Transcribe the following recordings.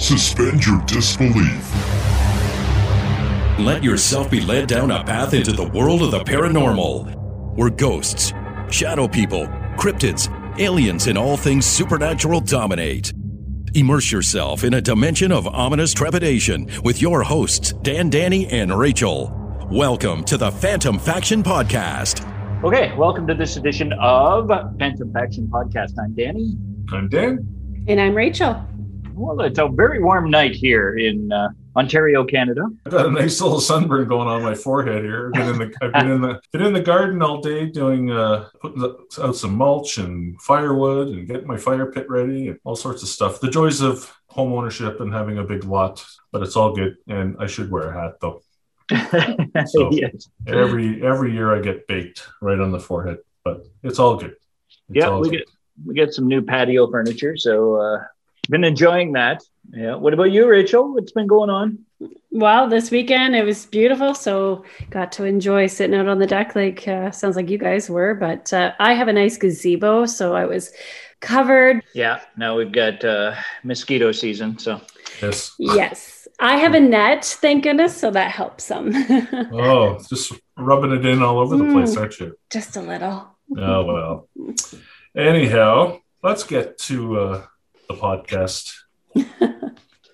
Suspend your disbelief. Let yourself be led down a path into the world of the paranormal, where ghosts, shadow people, cryptids, aliens, and all things supernatural dominate. Immerse yourself in a dimension of ominous trepidation with your hosts, Dan, Danny, and Rachel. Welcome to the Phantom Faction Podcast. Okay, welcome to this edition of Phantom Faction Podcast. I'm Danny. I'm Dan. And I'm Rachel. Well, it's a very warm night here in uh, Ontario, Canada. I've got a nice little sunburn going on my forehead here. I've been in the, I've been in the, been in the garden all day doing, uh, putting out some mulch and firewood and getting my fire pit ready and all sorts of stuff. The joys of home ownership and having a big lot, but it's all good. And I should wear a hat though. So yes. every every year I get baked right on the forehead, but it's all good. It's Yeah, all we good. get we get some new patio furniture, so uh, been enjoying that. Yeah. What about you, Rachel? What's been going on? Well, this weekend it was beautiful, so got to enjoy sitting out on the deck. Like uh, sounds like you guys were, but uh, I have a nice gazebo, so I was covered. Yeah. Now we've got uh, mosquito season, so yes. Yes, I have a net, thank goodness, so that helps some. Oh, just rubbing it in all over the place, Mm. aren't you? Just a little. Oh well. Anyhow, let's get to uh, the podcast.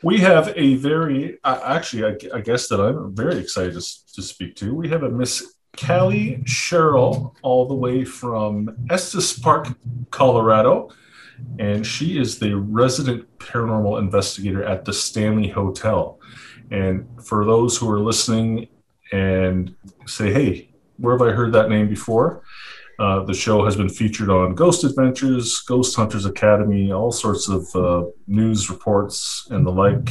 we have a very, uh, actually, I, I guess that I'm very excited to, to speak to. We have a Miss Callie Sherrill, all the way from Estes Park, Colorado, and she is the resident paranormal investigator at the Stanley Hotel. And for those who are listening and say, "Hey, where have I heard that name before?" Uh, the show has been featured on Ghost Adventures, Ghost Hunters Academy, all sorts of uh, news reports and the like.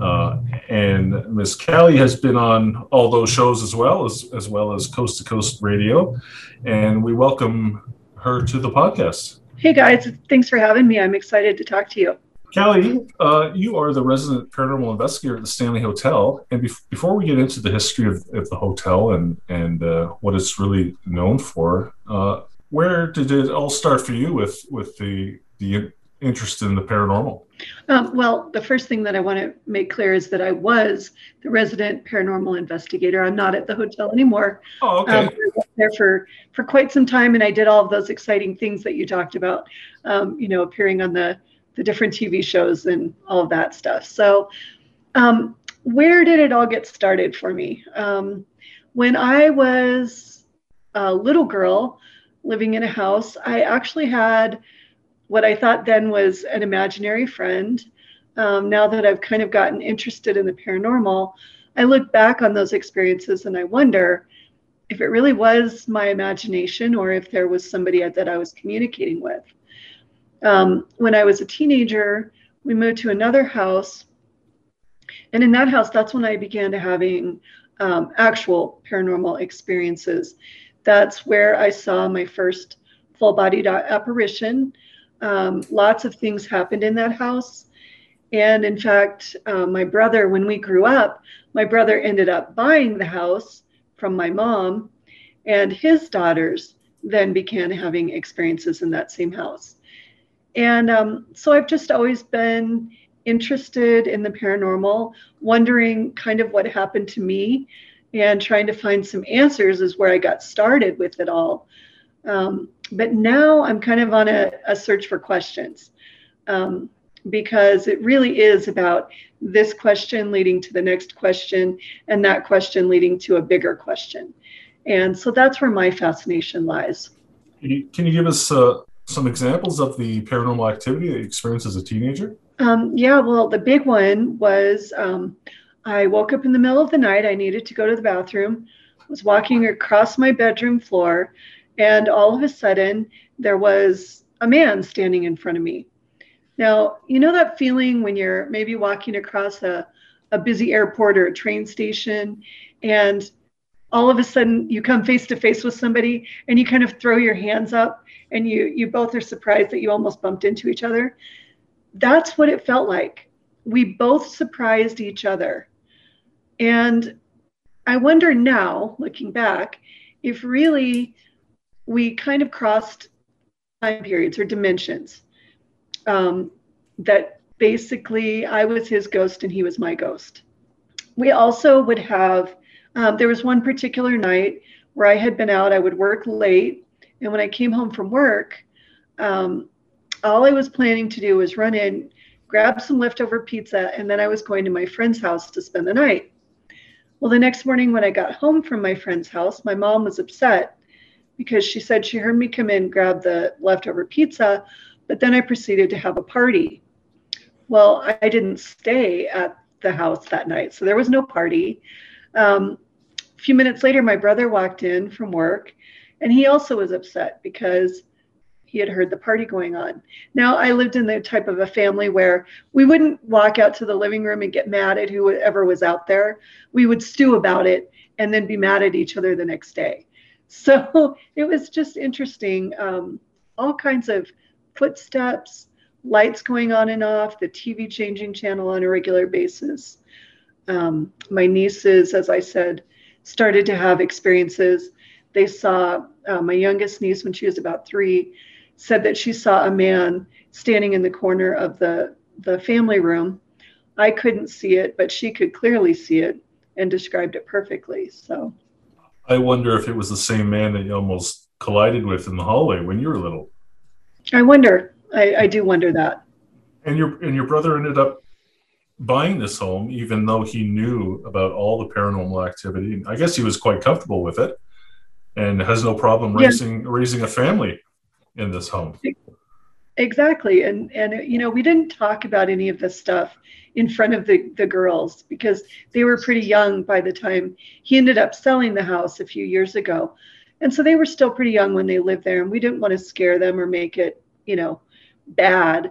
Uh, and Miss Callie has been on all those shows as well as as well as Coast to Coast Radio, and we welcome her to the podcast. Hey guys, thanks for having me. I'm excited to talk to you. Callie, uh, you are the resident paranormal investigator at the Stanley Hotel. And bef- before we get into the history of, of the hotel and and uh, what it's really known for, uh, where did it all start for you with with the the interest in the paranormal? Um, well, the first thing that I want to make clear is that I was the resident paranormal investigator. I'm not at the hotel anymore. Oh, okay. Um, there for for quite some time, and I did all of those exciting things that you talked about. Um, you know, appearing on the the different TV shows and all of that stuff. So, um, where did it all get started for me? Um, when I was a little girl living in a house, I actually had what I thought then was an imaginary friend. Um, now that I've kind of gotten interested in the paranormal, I look back on those experiences and I wonder if it really was my imagination or if there was somebody that I was communicating with. Um, when I was a teenager, we moved to another house. And in that house, that's when I began to having um, actual paranormal experiences. That's where I saw my first full bodied apparition. Um, lots of things happened in that house. And in fact, uh, my brother, when we grew up, my brother ended up buying the house from my mom, and his daughters then began having experiences in that same house. And um, so I've just always been interested in the paranormal, wondering kind of what happened to me, and trying to find some answers is where I got started with it all. Um, but now I'm kind of on a, a search for questions um, because it really is about this question leading to the next question and that question leading to a bigger question. And so that's where my fascination lies. Can you, can you give us uh, some examples of the paranormal activity that you experienced as a teenager? Um, yeah, well, the big one was um, I woke up in the middle of the night. I needed to go to the bathroom, was walking across my bedroom floor, and all of a sudden there was a man standing in front of me. Now, you know that feeling when you're maybe walking across a, a busy airport or a train station, and all of a sudden you come face to face with somebody and you kind of throw your hands up and you you both are surprised that you almost bumped into each other. That's what it felt like. We both surprised each other. And i wonder now looking back if really we kind of crossed time periods or dimensions um, that basically, I was his ghost and he was my ghost. We also would have, um, there was one particular night where I had been out, I would work late. And when I came home from work, um, all I was planning to do was run in, grab some leftover pizza, and then I was going to my friend's house to spend the night. Well, the next morning when I got home from my friend's house, my mom was upset because she said she heard me come in, grab the leftover pizza, but then I proceeded to have a party. Well, I didn't stay at the house that night, so there was no party. Um, a few minutes later, my brother walked in from work, and he also was upset because he had heard the party going on. Now, I lived in the type of a family where we wouldn't walk out to the living room and get mad at whoever was out there. We would stew about it and then be mad at each other the next day. So it was just interesting. Um, all kinds of footsteps, lights going on and off, the TV changing channel on a regular basis. Um, my nieces, as I said, started to have experiences. They saw uh, my youngest niece, when she was about three, said that she saw a man standing in the corner of the, the family room. I couldn't see it, but she could clearly see it and described it perfectly. So I wonder if it was the same man that you almost collided with in the hallway when you were little. I wonder. I, I do wonder that. And your and your brother ended up buying this home, even though he knew about all the paranormal activity. I guess he was quite comfortable with it, and has no problem raising yeah. raising a family in this home. Exactly, and and you know we didn't talk about any of this stuff in front of the, the girls because they were pretty young by the time he ended up selling the house a few years ago. And so they were still pretty young when they lived there, and we didn't want to scare them or make it, you know, bad.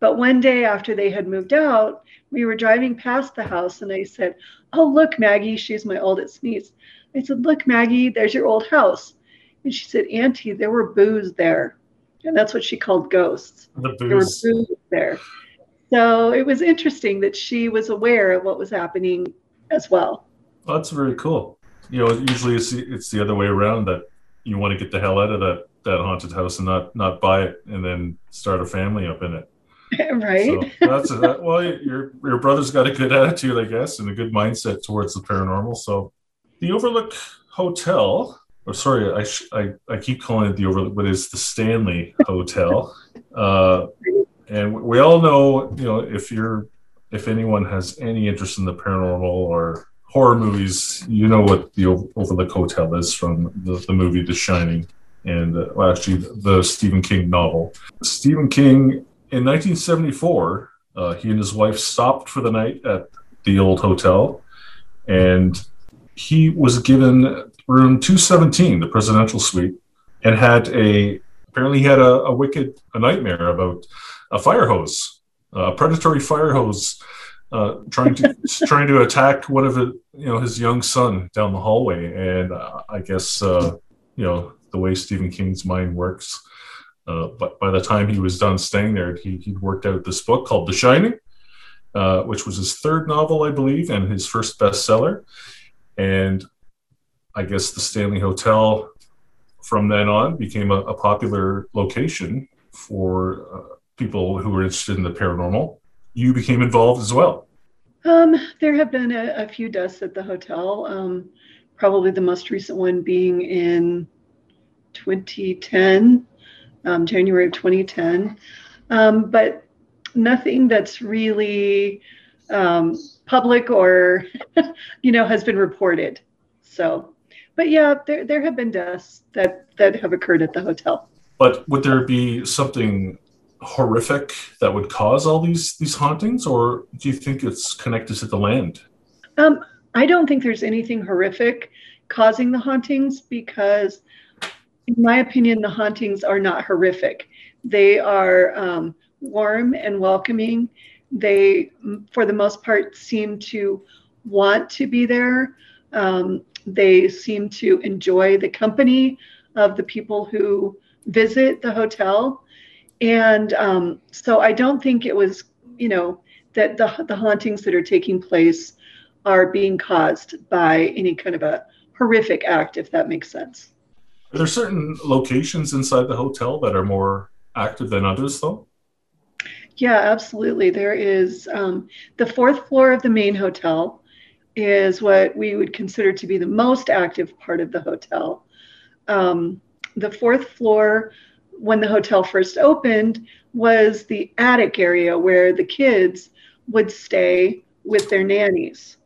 But one day after they had moved out, we were driving past the house, and I said, Oh, look, Maggie, she's my oldest niece. I said, Look, Maggie, there's your old house. And she said, Auntie, there were boos there. And that's what she called ghosts. The There were boos there. So it was interesting that she was aware of what was happening as well. well that's very cool. You know, usually it's the, it's the other way around that you want to get the hell out of that that haunted house and not not buy it and then start a family up in it. right. So that's a, well, your your brother's got a good attitude, I guess, and a good mindset towards the paranormal. So the Overlook Hotel, or sorry, I I, I keep calling it the Overlook, but it's the Stanley Hotel. Uh, and we all know, you know, if you're if anyone has any interest in the paranormal or horror movies, you know what the Overlook Hotel is from the, the movie The Shining, and uh, well, actually the Stephen King novel. Stephen King in 1974, uh, he and his wife stopped for the night at the old hotel, and he was given room 217, the presidential suite, and had a apparently he had a, a wicked a nightmare about a fire hose, a predatory fire hose, uh, trying to trying to attack one of the, you know his young son down the hallway. And uh, I guess uh, you know the way Stephen King's mind works. Uh, but by the time he was done staying there, he, he'd worked out this book called The Shining, uh, which was his third novel, I believe, and his first bestseller. And I guess the Stanley Hotel from then on became a, a popular location for uh, people who were interested in the paranormal. You became involved as well. Um, there have been a, a, few deaths at the hotel. Um, probably the most recent one being in 2010, um, January of 2010. Um, but nothing that's really um, public or, you know, has been reported. So, but yeah, there, there have been deaths that, that have occurred at the hotel. But would there be something horrific that would cause all these these hauntings, or do you think it's connected to the land? Um, I don't think there's anything horrific causing the hauntings because, in my opinion, the hauntings are not horrific. They are um, warm and welcoming. They, for the most part, seem to want to be there. Um, they seem to enjoy the company of the people who visit the hotel. And um, so I don't think it was, you know, that the, the hauntings that are taking place are being caused by any kind of a horrific act, if that makes sense. Are there certain locations inside the hotel that are more active than others, though? Yeah, absolutely. There is um, the fourth floor of the main hotel is what we would consider to be the most active part of the hotel. Um, the fourth floor, when the hotel first opened, was the attic area where the kids would stay with their nannies.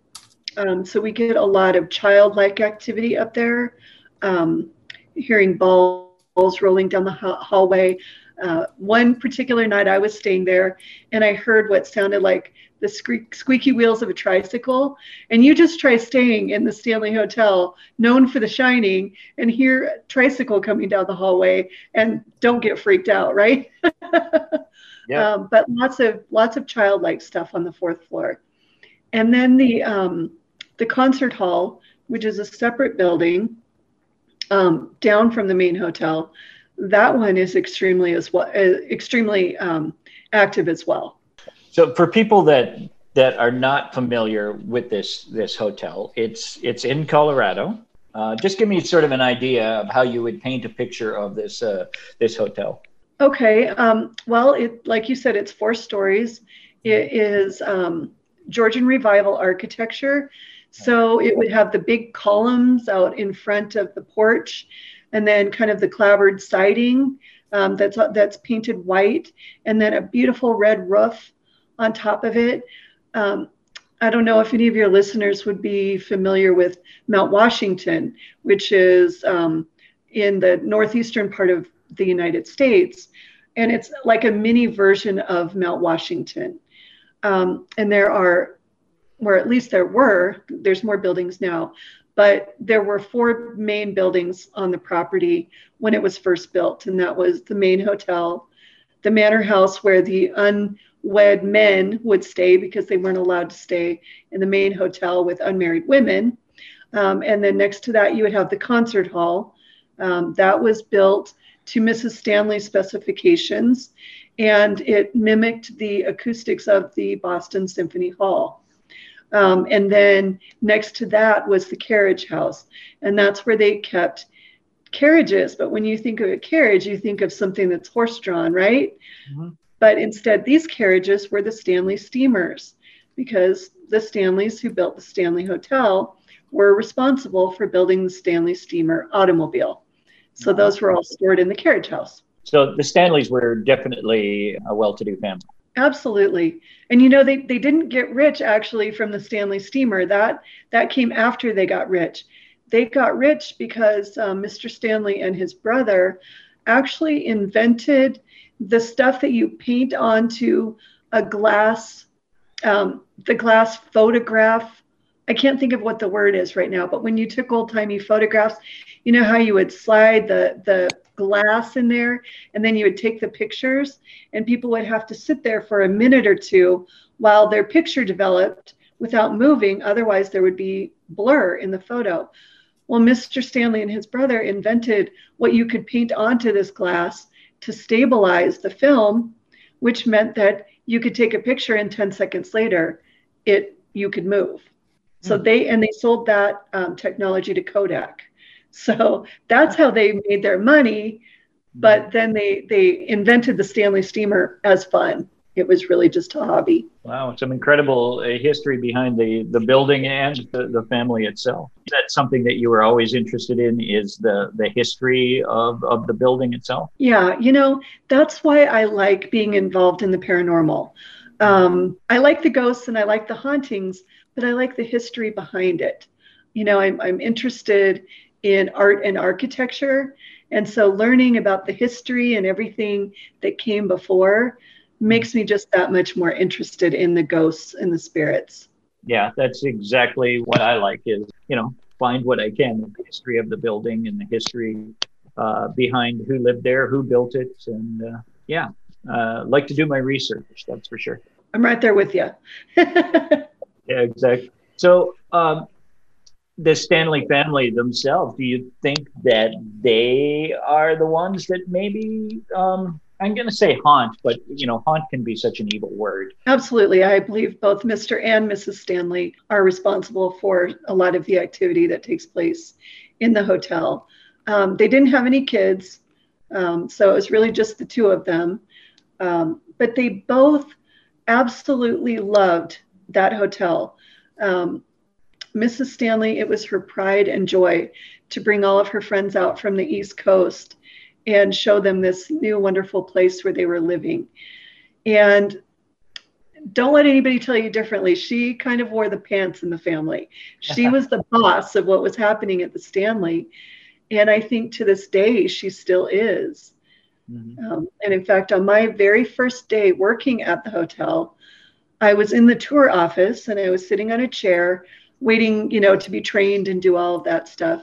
Um, so we get a lot of childlike activity up there, um, hearing balls rolling down the hallway. Uh, one particular night I was staying there and I heard what sounded like the squeak, squeaky wheels of a tricycle. And you just try staying in the Stanley Hotel, known for the shining, and hear a tricycle coming down the hallway and don't get freaked out, right? yeah. Um, but lots of lots of childlike stuff on the fourth floor. And then the um, the concert hall, which is a separate building um, down from the main hotel, that one is extremely as well, uh, extremely um, active as well. So for people that that are not familiar with this this hotel, it's it's in Colorado. Uh, just give me sort of an idea of how you would paint a picture of this uh, this hotel. Okay. Um, well, it like you said, it's four stories. It is um, Georgian Revival architecture. So it would have the big columns out in front of the porch, and then kind of the clapboard siding um, that's that's painted white, and then a beautiful red roof on top of it. Um, I don't know if any of your listeners would be familiar with Mount Washington, which is um, in the northeastern part of the United States, and it's like a mini version of Mount Washington. Um, and there are, or at least there were, there's more buildings now, but there were four main buildings on the property when it was first built, and that was the main hotel, the manor house where the unwed men would stay because they weren't allowed to stay in the main hotel with unmarried women. Um, and then next to that, you would have the concert hall. Um, that was built to Mrs. Stanley's specifications and it mimicked the acoustics of the Boston Symphony Hall. Um, and then next to that was the carriage house, and that's where they kept carriages. But when you think of a carriage, you think of something that's horse drawn, right? Mm-hmm. But instead, these carriages were the Stanley steamers because the Stanleys who built the Stanley Hotel were responsible for building the Stanley steamer automobile. So those were all stored in the carriage house. So the Stanleys were definitely a well-to-do family. Absolutely. And you know they, they didn't get rich actually from the Stanley steamer. That that came after they got rich. They got rich because um, Mr. Stanley and his brother actually invented the stuff that you paint onto a glass, um, the glass photograph. I can't think of what the word is right now, but when you took old timey photographs, you know how you would slide the the glass in there and then you would take the pictures and people would have to sit there for a minute or two while their picture developed without moving otherwise there would be blur in the photo. Well mr stanley and his brother invented what you could paint onto this glass to stabilize the film which meant that you could take a picture and 10 seconds later it you could move. So hmm. they and they sold that um, technology to kodak so that's how they made their money. But mm-hmm. then they they invented the Stanley steamer as fun. It was really just a hobby. Wow, some incredible uh, history behind the the building and the, the family itself. Is that something that you were always interested in? Is the the history of of the building itself? Yeah, you know that's why I like being involved in the paranormal. Um, I like the ghosts and I like the hauntings, but I like the history behind it. You know, I'm I'm interested in art and architecture. And so learning about the history and everything that came before makes me just that much more interested in the ghosts and the spirits. Yeah, that's exactly what I like is, you know, find what I can in the history of the building and the history uh, behind who lived there, who built it. And uh, yeah, uh, like to do my research, that's for sure. I'm right there with you. yeah, exactly. So um, the Stanley family themselves, do you think that they are the ones that maybe um, I'm going to say haunt, but you know, haunt can be such an evil word. Absolutely, I believe both Mr. and Mrs. Stanley are responsible for a lot of the activity that takes place in the hotel. Um, they didn't have any kids, um, so it was really just the two of them. Um, but they both absolutely loved that hotel. Um, Mrs. Stanley, it was her pride and joy to bring all of her friends out from the East Coast and show them this new wonderful place where they were living. And don't let anybody tell you differently. She kind of wore the pants in the family. She was the boss of what was happening at the Stanley. And I think to this day, she still is. Mm-hmm. Um, and in fact, on my very first day working at the hotel, I was in the tour office and I was sitting on a chair waiting, you know, to be trained and do all of that stuff.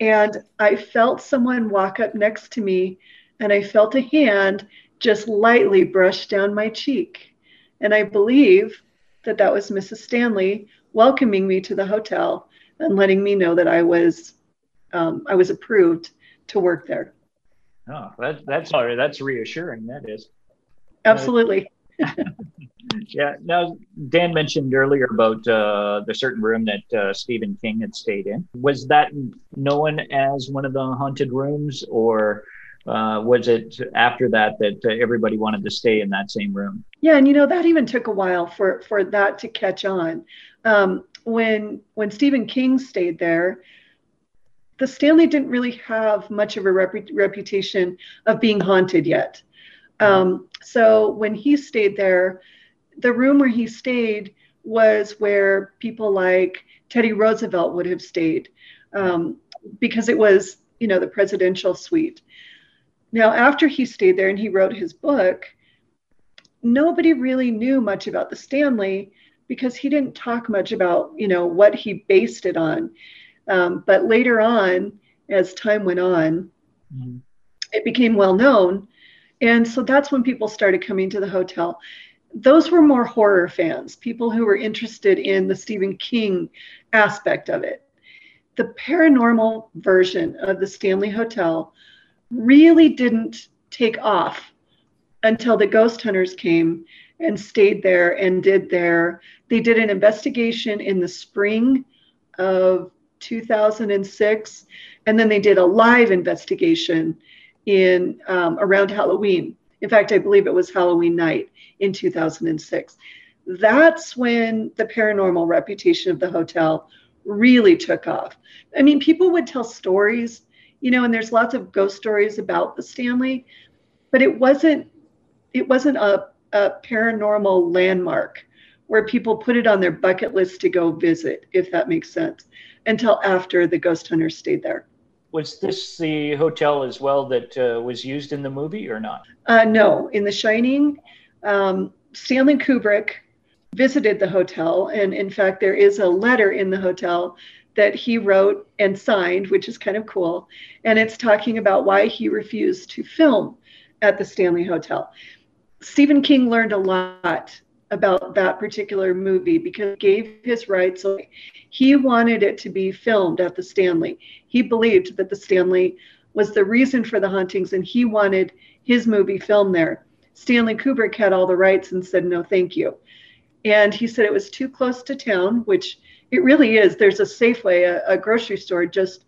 And I felt someone walk up next to me and I felt a hand just lightly brush down my cheek. And I believe that that was Mrs. Stanley welcoming me to the hotel and letting me know that I was um, I was approved to work there. Oh, that, that's all right. That's reassuring. That is. Absolutely. yeah. Now, Dan mentioned earlier about uh, the certain room that uh, Stephen King had stayed in. Was that known as one of the haunted rooms, or uh, was it after that that uh, everybody wanted to stay in that same room? Yeah, and you know that even took a while for for that to catch on. Um, when when Stephen King stayed there, the Stanley didn't really have much of a rep- reputation of being haunted yet. Um, so when he stayed there, the room where he stayed was where people like Teddy Roosevelt would have stayed um, because it was, you know, the presidential suite. Now, after he stayed there and he wrote his book, nobody really knew much about the Stanley because he didn't talk much about, you know, what he based it on. Um, but later on, as time went on, mm-hmm. it became well known. And so that's when people started coming to the hotel. Those were more horror fans, people who were interested in the Stephen King aspect of it. The paranormal version of the Stanley Hotel really didn't take off until the ghost hunters came and stayed there and did their they did an investigation in the spring of 2006 and then they did a live investigation in um, around halloween. In fact i believe it was halloween night in 2006 that's when the paranormal reputation of the hotel really took off. I mean people would tell stories you know and there's lots of ghost stories about the stanley but it wasn't it wasn't a, a paranormal landmark where people put it on their bucket list to go visit if that makes sense until after the ghost hunters stayed there was this the hotel as well that uh, was used in the movie or not uh, no in the shining um, stanley kubrick visited the hotel and in fact there is a letter in the hotel that he wrote and signed, which is kind of cool. And it's talking about why he refused to film at the Stanley Hotel. Stephen King learned a lot about that particular movie because gave his rights away. He wanted it to be filmed at the Stanley. He believed that the Stanley was the reason for the hauntings and he wanted his movie filmed there. Stanley Kubrick had all the rights and said, no, thank you. And he said it was too close to town, which it really is. There's a Safeway, a, a grocery store just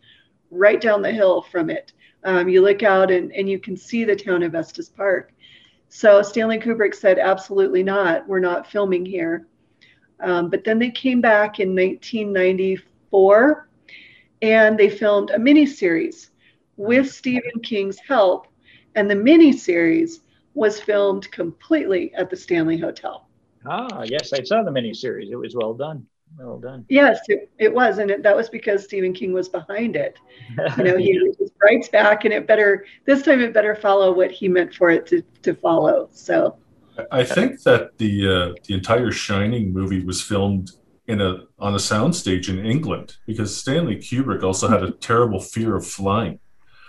right down the hill from it. Um, you look out and, and you can see the town of Estes Park. So Stanley Kubrick said, absolutely not. We're not filming here. Um, but then they came back in 1994 and they filmed a mini series with Stephen King's help. And the mini series was filmed completely at the Stanley Hotel. Ah, yes, I saw the mini series. It was well done. Well done. Yes, it, it was, and it, that was because Stephen King was behind it. You know, he writes back, and it better this time it better follow what he meant for it to, to follow. So, I think that the uh, the entire Shining movie was filmed in a on a soundstage in England because Stanley Kubrick also had a terrible fear of flying.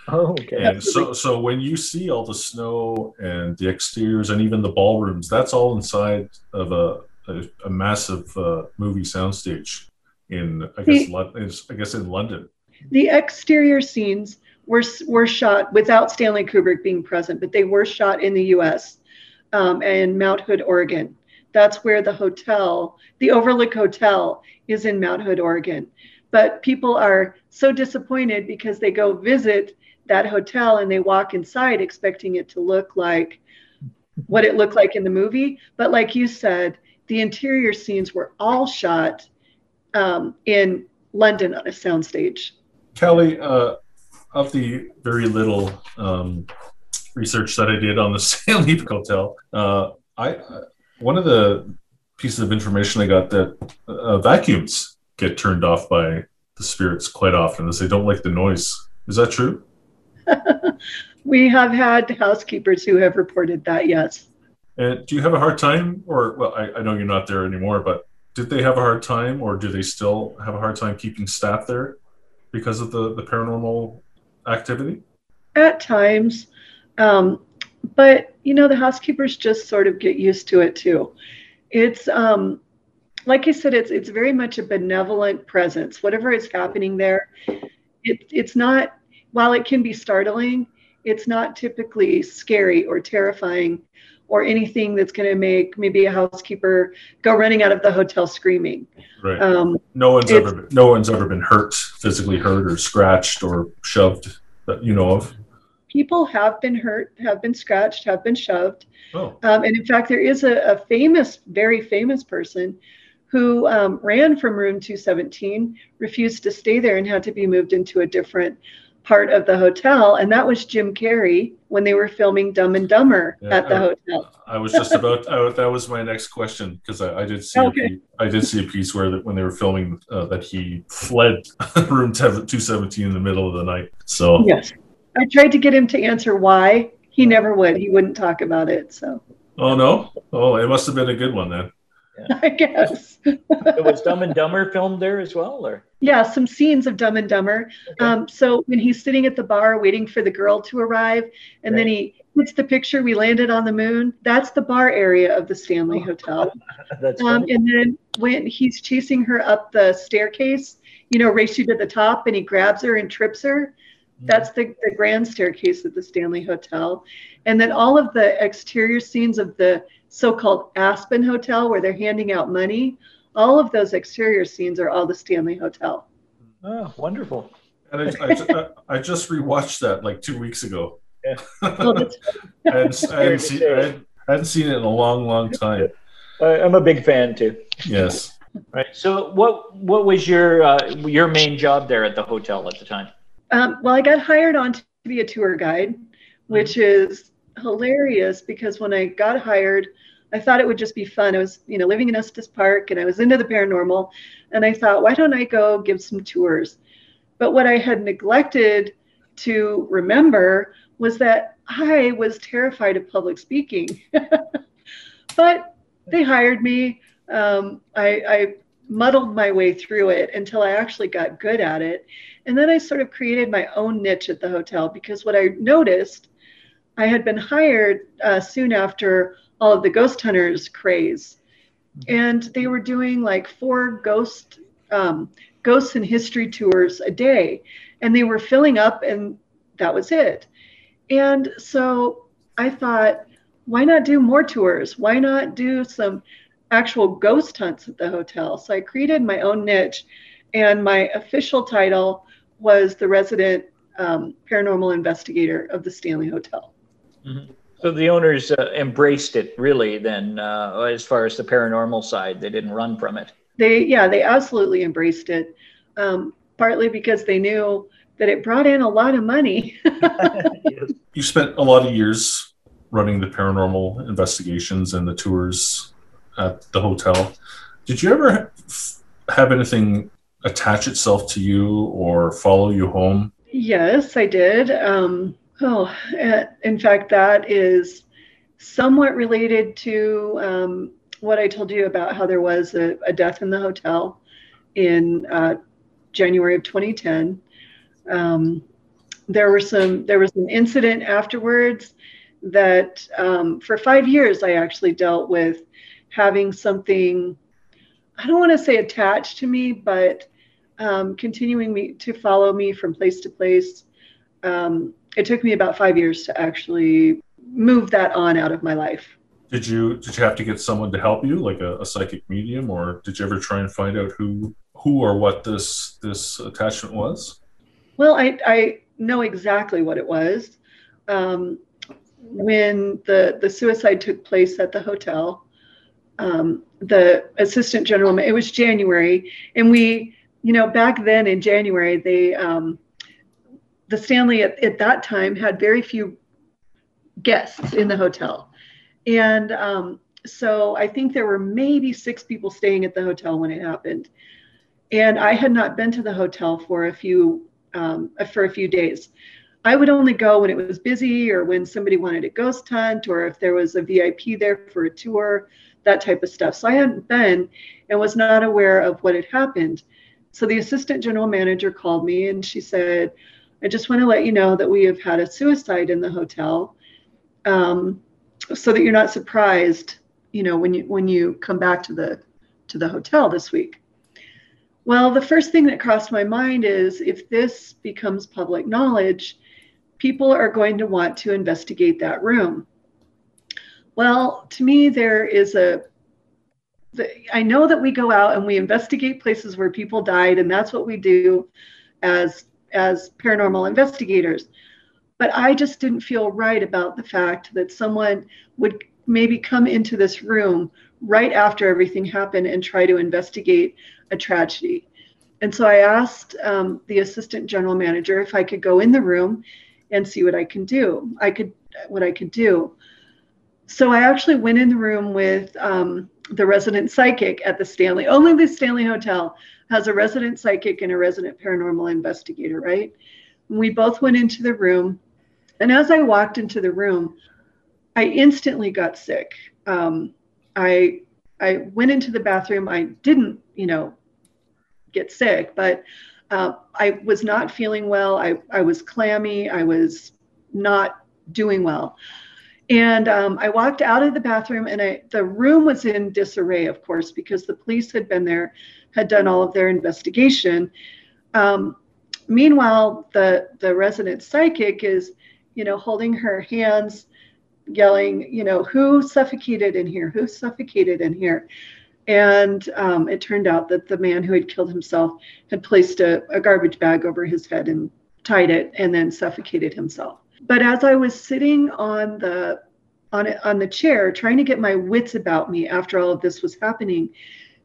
Oh, okay. And so, so when you see all the snow and the exteriors and even the ballrooms, that's all inside of a a, a massive uh, movie soundstage in I guess the, I guess in London. The exterior scenes were were shot without Stanley Kubrick being present, but they were shot in the U.S. Um, in Mount Hood, Oregon. That's where the hotel, the Overlook Hotel, is in Mount Hood, Oregon. But people are so disappointed because they go visit that hotel and they walk inside expecting it to look like what it looked like in the movie. But like you said, the interior scenes were all shot um, in London on a soundstage. Kelly, uh, of the very little um, research that I did on the Stanley Hotel, uh, I uh, one of the pieces of information I got that uh, vacuums get turned off by the spirits quite often, as they don't like the noise. Is that true? we have had housekeepers who have reported that. Yes. And do you have a hard time, or well, I, I know you're not there anymore, but did they have a hard time, or do they still have a hard time keeping staff there because of the the paranormal activity? At times, um, but you know the housekeepers just sort of get used to it too. It's um, like I said, it's it's very much a benevolent presence. Whatever is happening there, it, it's not. While it can be startling, it's not typically scary or terrifying or anything that's going to make maybe a housekeeper go running out of the hotel screaming. Right. Um, no one's ever been, no one's ever been hurt, physically hurt or scratched or shoved that you know of. People have been hurt, have been scratched, have been shoved. Oh. Um, and in fact, there is a, a, famous, very famous person who um, ran from room 217, refused to stay there, and had to be moved into a different part of the hotel, and that was Jim Carrey when they were filming Dumb and Dumber yeah, at the I, hotel. I was just about I, that was my next question because I, I, did see okay. piece, I did see a piece where that when they were filming uh, that he fled room two seventeen in the middle of the night. So yes, I tried to get him to answer why. He never would. He wouldn't talk about it. So. Oh no! Oh, it must have been a good one then. Yeah. I guess. it was Dumb and Dumber filmed there as well, or? Yeah, some scenes of Dumb and Dumber. Okay. Um, so when he's sitting at the bar waiting for the girl to arrive, and right. then he puts the picture, we landed on the moon. That's the bar area of the Stanley oh, Hotel. That's um, and then when he's chasing her up the staircase, you know, race you to the top, and he grabs her and trips her. Mm-hmm. That's the, the grand staircase at the Stanley Hotel. And then all of the exterior scenes of the so-called Aspen Hotel where they're handing out money. All of those exterior scenes are all the Stanley Hotel. Oh, wonderful! And I, I, I just rewatched that like two weeks ago. Yeah. I, hadn't, I, hadn't seen, I, hadn't, seen, it in a long, long time. I'm a big fan too. Yes. Right. So, what what was your uh, your main job there at the hotel at the time? Um, well, I got hired on to be a tour guide, which mm-hmm. is hilarious because when I got hired, I thought it would just be fun. I was, you know, living in Estes Park and I was into the paranormal. And I thought, why don't I go give some tours? But what I had neglected to remember was that I was terrified of public speaking. but they hired me. Um, I, I muddled my way through it until I actually got good at it. And then I sort of created my own niche at the hotel because what I noticed I had been hired uh, soon after all of the ghost hunters craze, and they were doing like four ghost um, ghosts and history tours a day, and they were filling up, and that was it. And so I thought, why not do more tours? Why not do some actual ghost hunts at the hotel? So I created my own niche, and my official title was the resident um, paranormal investigator of the Stanley Hotel. Mm-hmm. So the owners uh, embraced it really then uh, as far as the paranormal side. They didn't run from it. They, yeah, they absolutely embraced it. Um, partly because they knew that it brought in a lot of money. You spent a lot of years running the paranormal investigations and the tours at the hotel. Did you ever have anything attach itself to you or follow you home? Yes, I did. Um, Oh, in fact, that is somewhat related to um, what I told you about how there was a, a death in the hotel in uh, January of 2010. Um, there were some. There was an incident afterwards that um, for five years I actually dealt with having something. I don't want to say attached to me, but um, continuing me to follow me from place to place. Um, it took me about five years to actually move that on out of my life. Did you did you have to get someone to help you, like a, a psychic medium, or did you ever try and find out who who or what this this attachment was? Well, I I know exactly what it was. Um, when the the suicide took place at the hotel. Um, the assistant general, it was January, and we, you know, back then in January, they, um, the Stanley at, at that time had very few guests in the hotel, and um, so I think there were maybe six people staying at the hotel when it happened, and I had not been to the hotel for a few um, for a few days. I would only go when it was busy or when somebody wanted a ghost hunt or if there was a VIP there for a tour, that type of stuff. So I hadn't been and was not aware of what had happened. So the assistant general manager called me and she said, I just want to let you know that we have had a suicide in the hotel um, so that you're not surprised, you know, when you when you come back to the to the hotel this week. Well, the first thing that crossed my mind is if this becomes public knowledge, people are going to want to investigate that room. Well, to me, there is a I know that we go out and we investigate places where people died, and that's what we do as as paranormal investigators. But I just didn't feel right about the fact that someone would maybe come into this room right after everything happened and try to investigate a tragedy. And so I asked um, the assistant general manager if I could go in the room and see what I can do. I could what I could do. So I actually went in the room with um, the resident psychic at the Stanley. Only the Stanley Hotel has a resident psychic and a resident paranormal investigator, right? We both went into the room, and as I walked into the room, I instantly got sick. Um, I I went into the bathroom. I didn't, you know, get sick, but uh, I was not feeling well. I, I was clammy. I was not doing well. And um, I walked out of the bathroom, and I, the room was in disarray, of course, because the police had been there, had done all of their investigation. Um, meanwhile, the the resident psychic is, you know, holding her hands, yelling, you know, who suffocated in here? Who suffocated in here? And um, it turned out that the man who had killed himself had placed a, a garbage bag over his head and tied it and then suffocated himself. But as I was sitting on the on it, on the chair trying to get my wits about me after all of this was happening,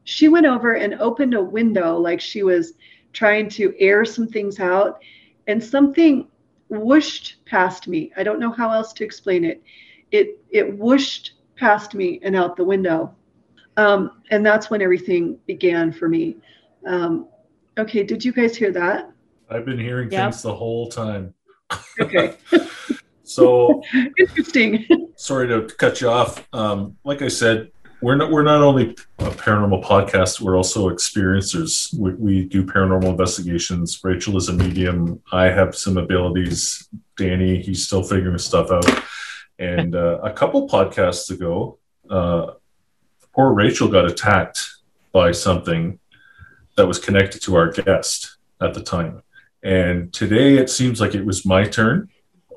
she went over and opened a window like she was trying to air some things out and something whooshed past me. I don't know how else to explain it. It it whooshed past me and out the window. Um, and that's when everything began for me. Um, okay, did you guys hear that? I've been hearing yep. things the whole time. Okay. so interesting. sorry to cut you off. Um, like I said, we're not we're not only a paranormal podcast. We're also experiencers. We, we do paranormal investigations. Rachel is a medium. I have some abilities. Danny, he's still figuring stuff out. And uh, a couple podcasts ago, uh, poor Rachel got attacked by something that was connected to our guest at the time. And today it seems like it was my turn.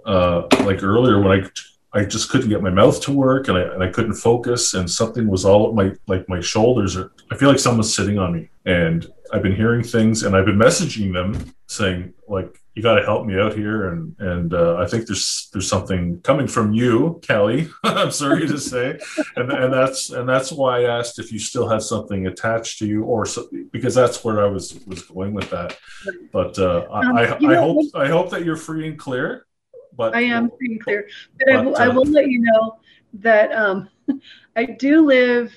Uh, like earlier when I I just couldn't get my mouth to work and I, and I couldn't focus and something was all at my like my shoulders. I feel like someone's sitting on me. And I've been hearing things and I've been messaging them saying like you got to help me out here and and uh, I think there's there's something coming from you Kelly I'm sorry to say. And and that's and that's why I asked if you still had something attached to you or so, because that's where I was was going with that. But uh, um, I, I, I hope I hope that you're free and clear but I am and clear but, but I, will, uh, I will let you know that um, I do live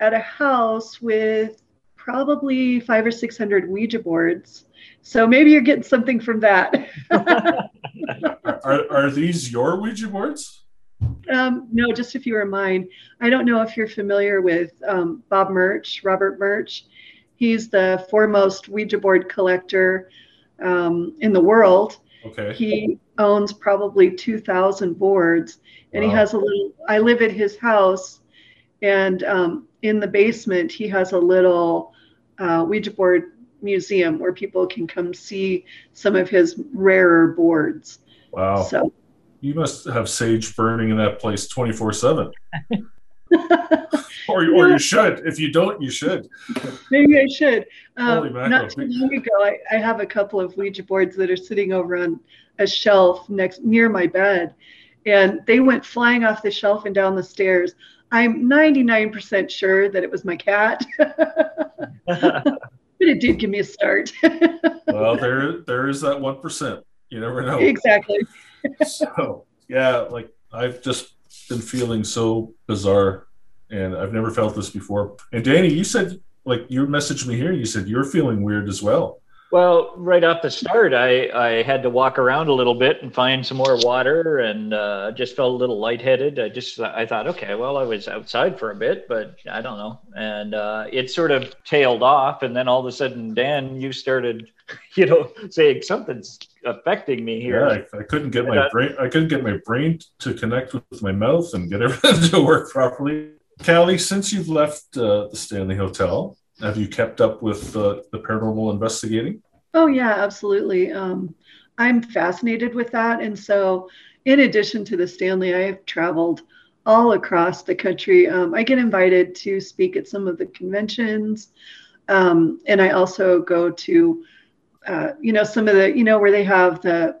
at a house with probably five or six hundred Ouija boards so maybe you're getting something from that. are, are these your Ouija boards? Um, no, just a few are mine. I don't know if you're familiar with um, Bob Murch, Robert Murch. He's the foremost Ouija board collector um, in the world. Okay. He owns probably 2,000 boards, and wow. he has a little. I live at his house, and um, in the basement he has a little uh, Ouija board museum where people can come see some of his rarer boards. Wow. So you must have sage burning in that place 24 7. or, or you should. If you don't, you should. Maybe I should. Um, not too long ago, I, I have a couple of Ouija boards that are sitting over on a shelf next near my bed. and they went flying off the shelf and down the stairs. I'm 99% sure that it was my cat. but it did give me a start. well, there there is that one percent. You never know. Exactly. so yeah, like I've just been feeling so bizarre, and I've never felt this before. And Danny, you said like you messaged me here. You said you're feeling weird as well. Well, right off the start, I, I had to walk around a little bit and find some more water, and uh, just felt a little lightheaded. I just I thought, okay, well, I was outside for a bit, but I don't know, and uh, it sort of tailed off, and then all of a sudden, Dan, you started, you know, saying something's affecting me here. Yeah, I, I couldn't get my brain. I couldn't get my brain to connect with my mouth and get everything to work properly. Callie, since you've left uh, the Stanley Hotel, have you kept up with uh, the paranormal investigating? Oh yeah, absolutely. Um, I'm fascinated with that, and so in addition to the Stanley, I have traveled all across the country. Um, I get invited to speak at some of the conventions, um, and I also go to, uh, you know, some of the, you know, where they have the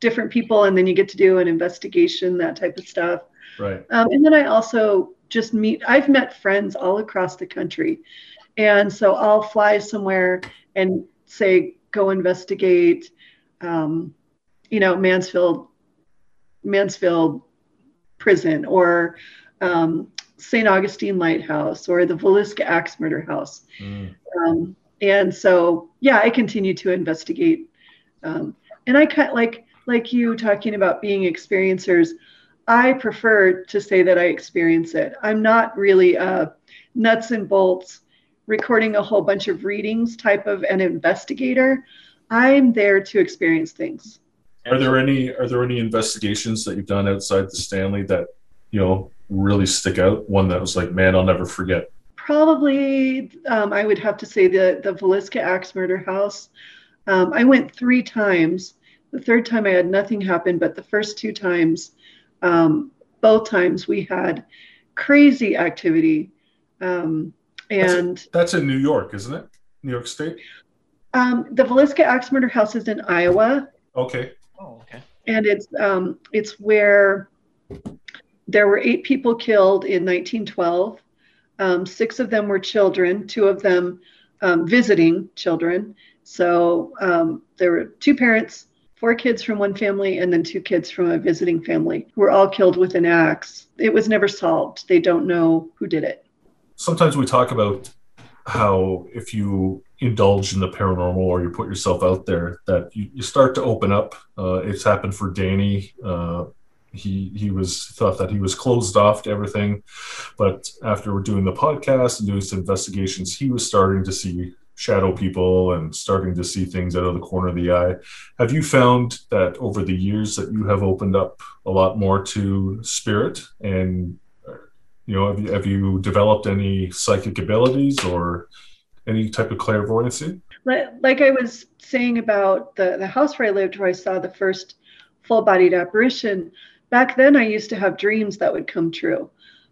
different people, and then you get to do an investigation, that type of stuff. Right. Um, and then I also just meet. I've met friends all across the country, and so I'll fly somewhere and say go investigate, um, you know, Mansfield, Mansfield prison or um, St. Augustine Lighthouse or the Villisca Axe Murder House. Mm. Um, and so, yeah, I continue to investigate. Um, and I kind like like you talking about being experiencers. I prefer to say that I experience it. I'm not really a nuts and bolts recording a whole bunch of readings type of an investigator. I'm there to experience things. Are there any are there any investigations that you've done outside the Stanley that you know really stick out? One that was like, man, I'll never forget. Probably, um, I would have to say the the Villisca Axe Murder House. Um, I went three times. The third time I had nothing happen, but the first two times, um, both times we had crazy activity. Um, and that's, that's, in New York, isn't it? New York State. Um, the Villisca Axe Murder House is in Iowa. Okay. Oh, okay. And it's um, it's where there were eight people killed in 1912. Um, six of them were children. Two of them um, visiting children. So um, there were two parents, four kids from one family, and then two kids from a visiting family who were all killed with an axe. It was never solved. They don't know who did it sometimes we talk about how if you indulge in the paranormal or you put yourself out there that you, you start to open up. Uh, it's happened for danny. Uh, he he was thought that he was closed off to everything but after we're doing the podcast and doing some investigations he was starting to see shadow people and starting to see things out of the corner of the eye. Have you found that over the years that you have opened up a lot more to spirit and you know, have you, have you developed any psychic abilities or any type of clairvoyancy? Like I was saying about the, the house where I lived, where I saw the first full bodied apparition, back then I used to have dreams that would come true,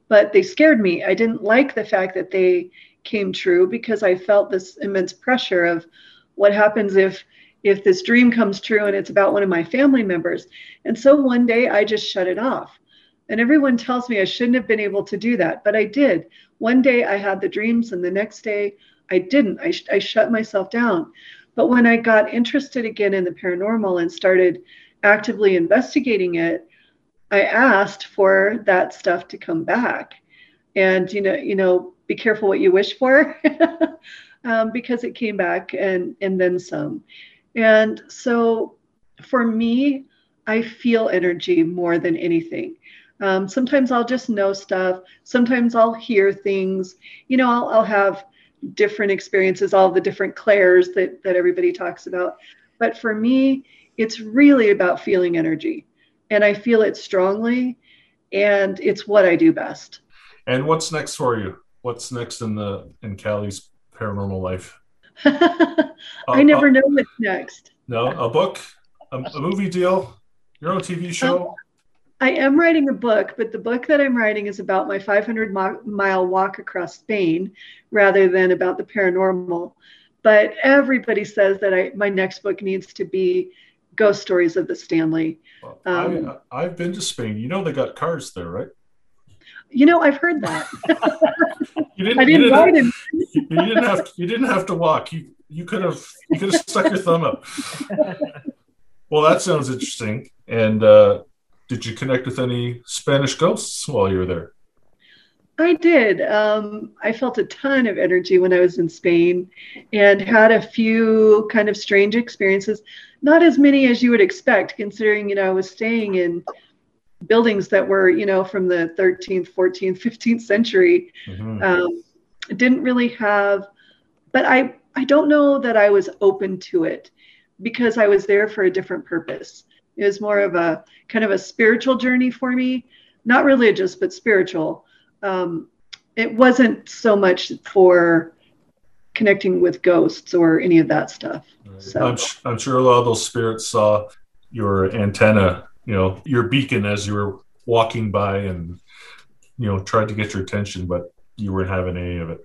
but they scared me. I didn't like the fact that they came true because I felt this immense pressure of what happens if if this dream comes true and it's about one of my family members. And so one day I just shut it off. And everyone tells me I shouldn't have been able to do that, but I did. One day I had the dreams, and the next day I didn't. I, sh- I shut myself down. But when I got interested again in the paranormal and started actively investigating it, I asked for that stuff to come back. And you know, you know, be careful what you wish for, um, because it came back and and then some. And so, for me, I feel energy more than anything. Um, sometimes I'll just know stuff. Sometimes I'll hear things. You know, I'll, I'll have different experiences, all the different clairs that, that everybody talks about. But for me, it's really about feeling energy. And I feel it strongly. And it's what I do best. And what's next for you? What's next in the in Callie's paranormal life? I uh, never uh, know what's next. No, a book, a, a movie deal, your own TV show. Um, I am writing a book, but the book that I'm writing is about my 500 mile walk across Spain rather than about the paranormal. But everybody says that I, my next book needs to be ghost stories of the Stanley. Well, Um, I, I've been to Spain. You know they got cars there, right? You know, I've heard that. You didn't. I you didn't ride you didn't have. You didn't have to walk. You you could have. You could have stuck your thumb up. Well, that sounds interesting. And uh, did you connect with any Spanish ghosts while you were there? I did. Um, I felt a ton of energy when I was in Spain and had a few kind of strange experiences. Not as many as you would expect, considering, you know, I was staying in buildings that were, you know, from the 13th, 14th, 15th century. Mhm. Um, didn't really have, but I, I don't know that I was open to it because I was there for a different purpose. It was more of a kind of a spiritual journey for me, not religious, but spiritual. Um, it wasn't so much for connecting with ghosts or any of that stuff. So I'm, sh- I'm sure a lot of those spirits saw your antenna, you know, your beacon as you were walking by and, you know, tried to get your attention, but you weren't having any of it.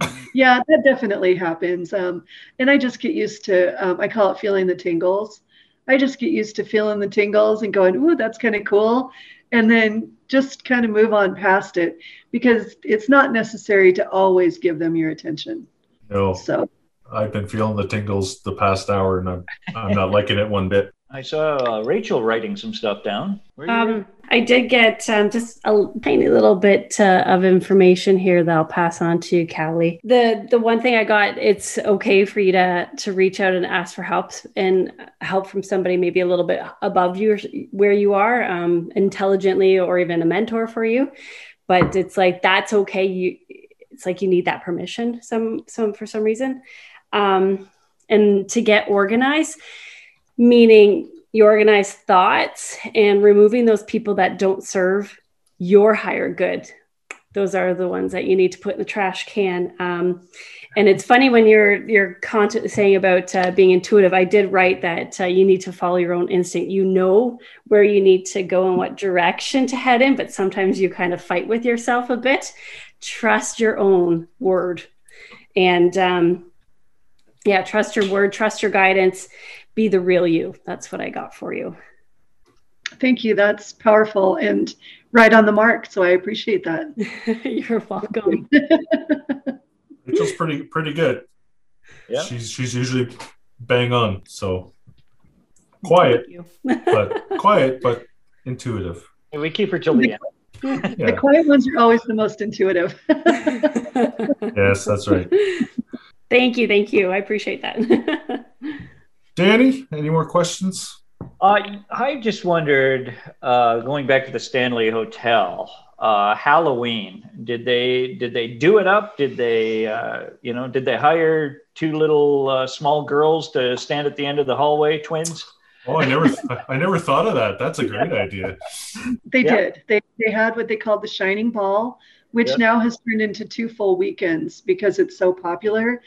yeah, that definitely happens. Um, and I just get used to, um, I call it feeling the tingles. I just get used to feeling the tingles and going, ooh, that's kind of cool. And then just kind of move on past it because it's not necessary to always give them your attention. You know, So, I've been feeling the tingles the past hour and I'm, I'm not liking it one bit. I saw uh, Rachel writing some stuff down. Where you Um, I did get um, just a tiny little bit uh, of information here that I'll pass on to Callie. The the one thing I got, it's okay for you to to reach out and ask for help and help from somebody maybe a little bit above you where you are, um, intelligently or even a mentor for you. But it's like that's okay. You it's like you need that permission some some for some reason, um, and to get organized meaning you organize thoughts and removing those people that don't serve your higher good. Those are the ones that you need to put in the trash can. Um, and it's funny when you're you're content saying about uh, being intuitive i did write that uh, you need to follow your own instinct. You know where you need to go and what direction to head in but sometimes you kind of fight with yourself a bit. Trust your own word. And um, yeah trust your word trust your guidance be the real you that's what i got for you thank you. That's powerful and right on the mark. So, I appreciate that. you're welcome Rachel's pretty, pretty good. Yeah. She's, she's usually bang on. So quiet, Thank you. but quiet, but intuitive. We keep her till the end. The Yeah. quiet ones are always the most intuitive. Yes, that's right. thank you thank you i appreciate that Danny, any more questions? Uh, I just wondered, uh, going back to the Stanley Hotel, uh, Halloween. Did they did they do it up? Did they uh, you know did they hire two little uh, small girls to stand at the end of the hallway, twins? Oh, I never, I never thought of that. That's a great idea. They Yeah. did. They they had what they called the Shining Ball, which Yeah. now has turned into two full weekends because it's so popular.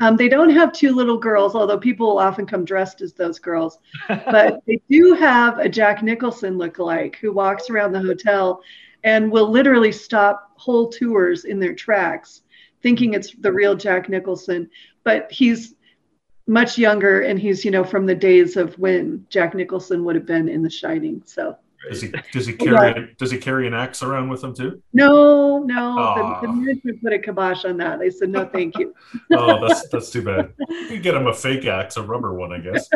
Um, they don't have two little girls, although people will often come dressed as those girls. But they do have a Jack Nicholson lookalike who walks around the hotel and will literally stop whole tours in their tracks, thinking it's the real Jack Nicholson. But he's much younger, and he's you know from the days of when Jack Nicholson would have been in The Shining. So. Does he, does he carry, does he carry an axe around with him too? No, no. Aw. The, the ah. management put a kibosh on that. They said, no, thank you. Oh, that's, that's too bad. You could get him a fake axe, a rubber one, I guess.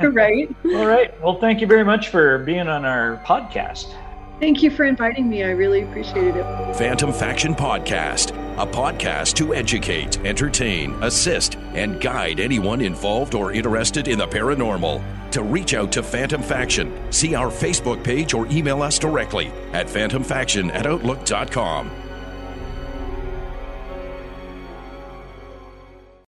right. All right. Well, thank you very much for being on our podcast. Thank you for inviting me. I really appreciated it. Phantom Faction Podcast, a podcast to educate, entertain, assist, and guide anyone involved or interested in the paranormal. To reach out to Phantom Faction, see our Facebook page or email us directly at phantomfaction at outlook.com.